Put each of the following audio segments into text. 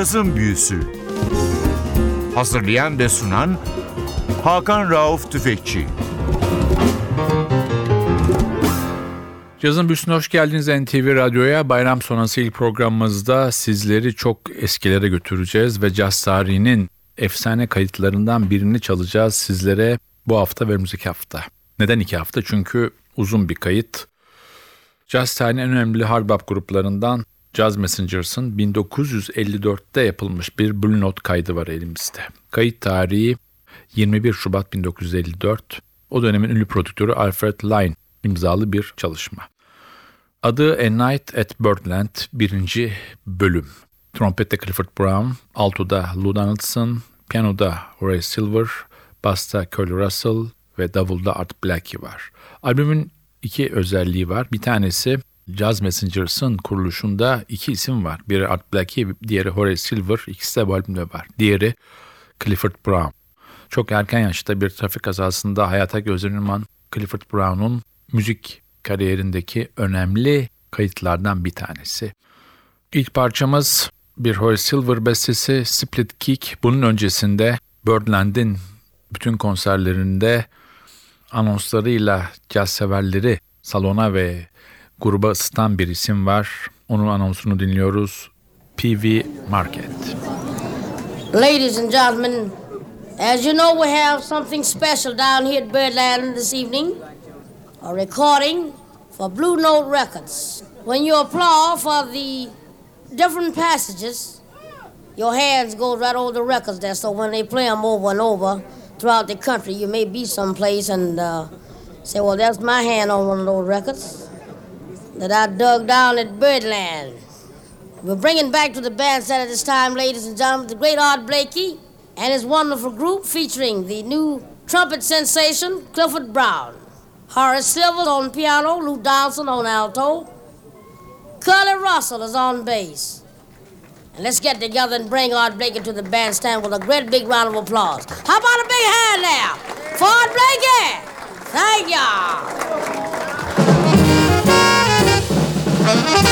Cazın Büyüsü Hazırlayan ve sunan Hakan Rauf Tüfekçi Cazın Büyüsü'ne hoş geldiniz NTV Radyo'ya. Bayram sonrası ilk programımızda sizleri çok eskilere götüreceğiz ve caz tarihinin efsane kayıtlarından birini çalacağız sizlere bu hafta ve önümüzdeki hafta. Neden iki hafta? Çünkü uzun bir kayıt. Jazz tarihinin en önemli hard bop gruplarından Jazz Messengers'ın 1954'te yapılmış bir Blue Note kaydı var elimizde. Kayıt tarihi 21 Şubat 1954. O dönemin ünlü prodüktörü Alfred Line imzalı bir çalışma. Adı A Night at Birdland 1. bölüm. Trompette Clifford Brown, altoda Lou Donaldson, piyanoda Horace Silver, basta Curly Russell ve davulda Art Blakey var. Albümün iki özelliği var. Bir tanesi Jazz Messengers'ın kuruluşunda iki isim var. Biri Art Blakey, diğeri Horace Silver. İkisi de bu albümde var. Diğeri Clifford Brown. Çok erken yaşta bir trafik kazasında hayata gözlenen Clifford Brown'un müzik kariyerindeki önemli kayıtlardan bir tanesi. İlk parçamız bir Horace Silver bestesi Split Kick. Bunun öncesinde Birdland'in bütün konserlerinde anonslarıyla caz severleri salona ve gruba bir isim var. Onun anonsunu dinliyoruz. PV Market. Ladies and gentlemen, as you know, we have something special down here at Birdland this evening. A recording for Blue Note Records. When you applaud for the different passages, your hands go right over the records there. So when they play them over and over throughout the country, you may be someplace and uh, say, "Well, that's my hand on one of those records that I dug down at Birdland." We're bringing back to the bandstand at this time, ladies and gentlemen, the great Art Blakey and his wonderful group featuring the new trumpet sensation, Clifford Brown. Horace Silver on piano, Lou Donaldson on alto, Curly Russell is on bass. And let's get together and bring Art Blakey to the bandstand with a great big round of applause. How about a big hand now for Art Blakey? Thank y'all. Thank you.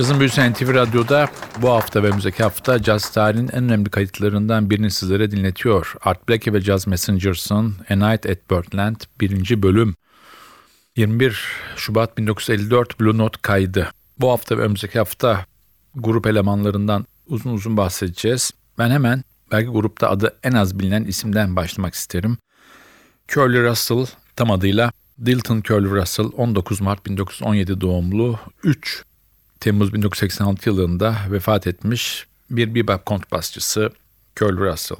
Cazın Büyüsü NTV Radyo'da bu hafta ve önümüzdeki hafta Jazz tarihinin en önemli kayıtlarından birini sizlere dinletiyor. Art Blakey ve Jazz Messengers'ın A Night at Birdland 1. bölüm. 21 Şubat 1954 Blue Note kaydı. Bu hafta ve önümüzdeki hafta grup elemanlarından uzun uzun bahsedeceğiz. Ben hemen belki grupta adı en az bilinen isimden başlamak isterim. Curly Russell tam adıyla Dilton Curly Russell 19 Mart 1917 doğumlu 3 Temmuz 1986 yılında vefat etmiş bir bebop kontrbasçısı Curly Russell.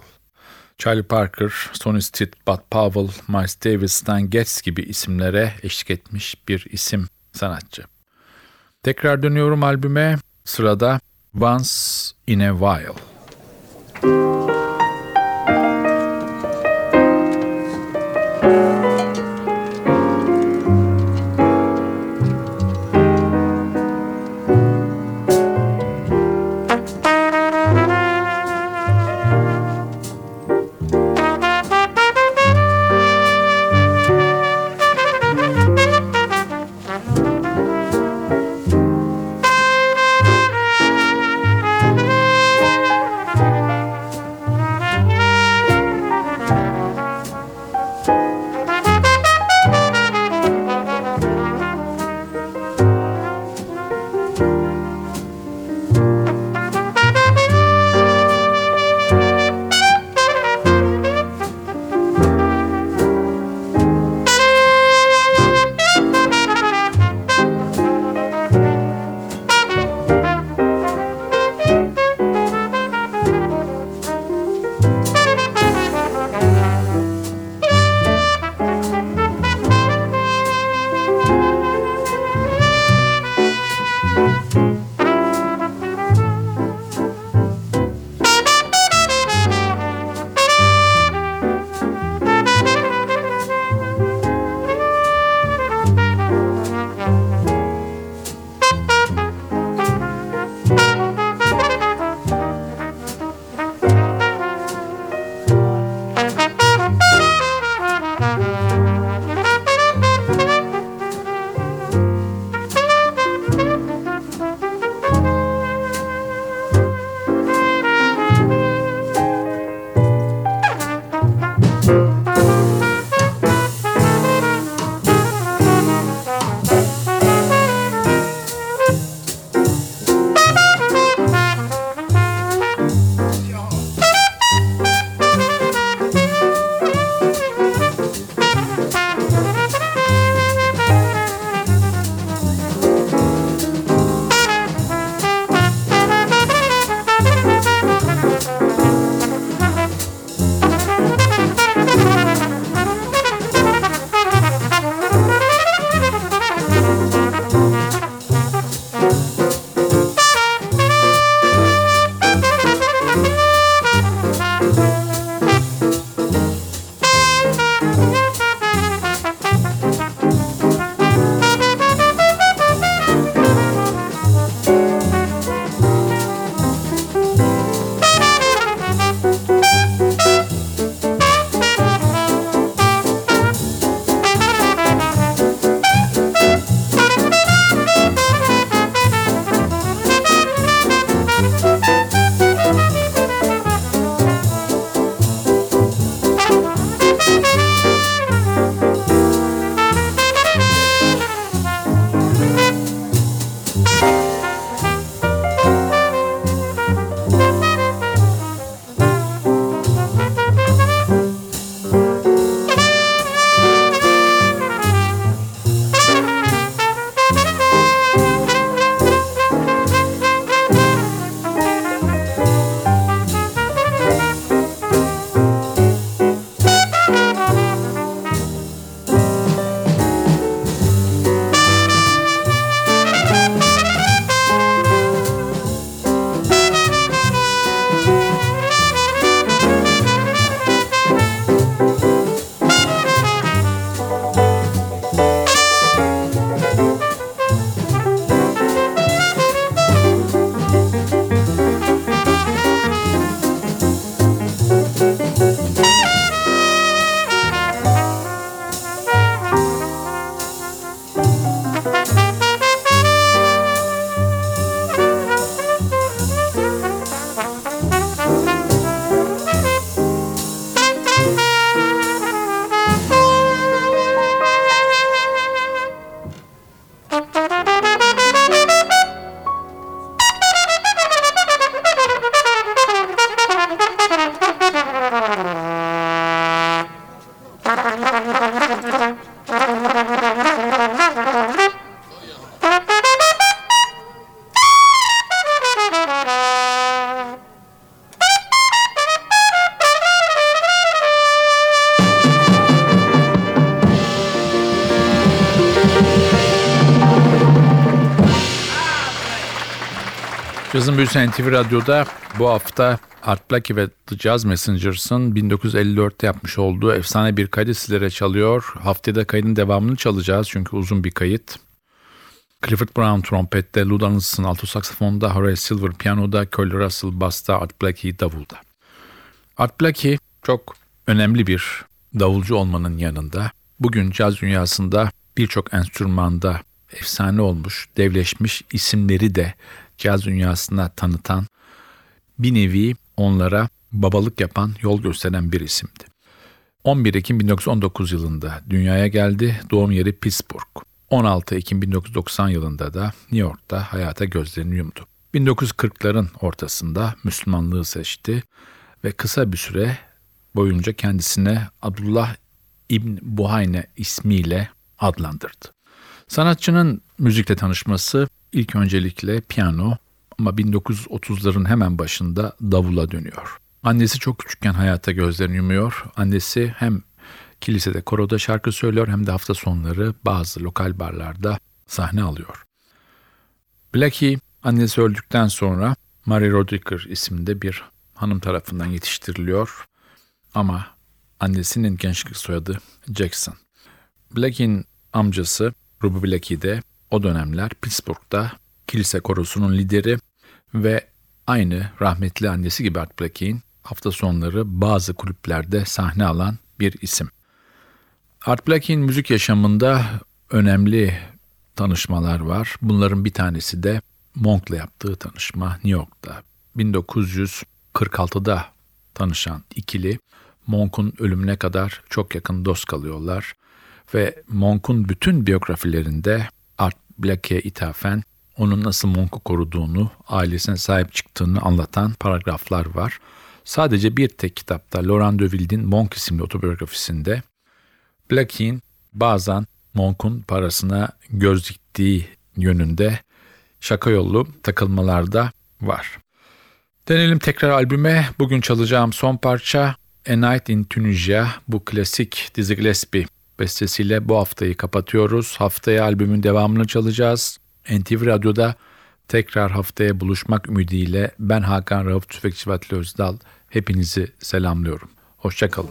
Charlie Parker, Sonny Stitt, Bud Powell, Miles Davis, Stan Getz gibi isimlere eşlik etmiş bir isim sanatçı. Tekrar dönüyorum albüme. Sırada Once in a While. Büyüsü NTV Radyo'da bu hafta Art Blakey ve The Jazz Messengers'ın 1954'te yapmış olduğu efsane bir kaydı sizlere çalıyor. Haftaya kaydın devamını çalacağız çünkü uzun bir kayıt. Clifford Brown trompette, Lou Donaldson alto saksafonda, Horace Silver piyanoda, Curly Russell basta, Art Blakey davulda. Art Blakey çok önemli bir davulcu olmanın yanında bugün caz dünyasında birçok enstrümanda efsane olmuş, devleşmiş isimleri de caz dünyasına tanıtan bir nevi onlara babalık yapan, yol gösteren bir isimdi. 11 Ekim 1919 yılında dünyaya geldi. Doğum yeri Pittsburgh. 16 Ekim 1990 yılında da New York'ta hayata gözlerini yumdu. 1940'ların ortasında Müslümanlığı seçti ve kısa bir süre boyunca kendisine Abdullah İbn Buhayne ismiyle adlandırdı. Sanatçının müzikle tanışması ilk öncelikle piyano ama 1930'ların hemen başında davula dönüyor. Annesi çok küçükken hayata gözlerini yumuyor. Annesi hem kilisede koroda şarkı söylüyor hem de hafta sonları bazı lokal barlarda sahne alıyor. Blackie annesi öldükten sonra Mary Rodriguez isimde bir hanım tarafından yetiştiriliyor. Ama annesinin gençlik soyadı Jackson. Blackie'nin amcası Ruby Blackie o dönemler Pittsburgh'da kilise korosunun lideri ve aynı rahmetli annesi gibi Art Blakey'in hafta sonları bazı kulüplerde sahne alan bir isim. Art Blakey'in müzik yaşamında önemli tanışmalar var. Bunların bir tanesi de Monk'la yaptığı tanışma New York'ta. 1946'da tanışan ikili Monk'un ölümüne kadar çok yakın dost kalıyorlar ve Monk'un bütün biyografilerinde Art Blakey'e ithafen onun nasıl Monk'u koruduğunu, ailesine sahip çıktığını anlatan paragraflar var. Sadece bir tek kitapta Laurent de Wild'in Monk isimli otobiyografisinde Blackie'in bazen Monk'un parasına göz diktiği yönünde şaka yollu takılmalarda var. Dönelim tekrar albüme. Bugün çalacağım son parça A Night in Tunisia. Bu klasik Dizzy Gillespie bestesiyle bu haftayı kapatıyoruz. Haftaya albümün devamını çalacağız. NTV Radyo'da tekrar haftaya buluşmak ümidiyle ben Hakan Rauf Tüfekçi Vatli Özdal hepinizi selamlıyorum. Hoşçakalın.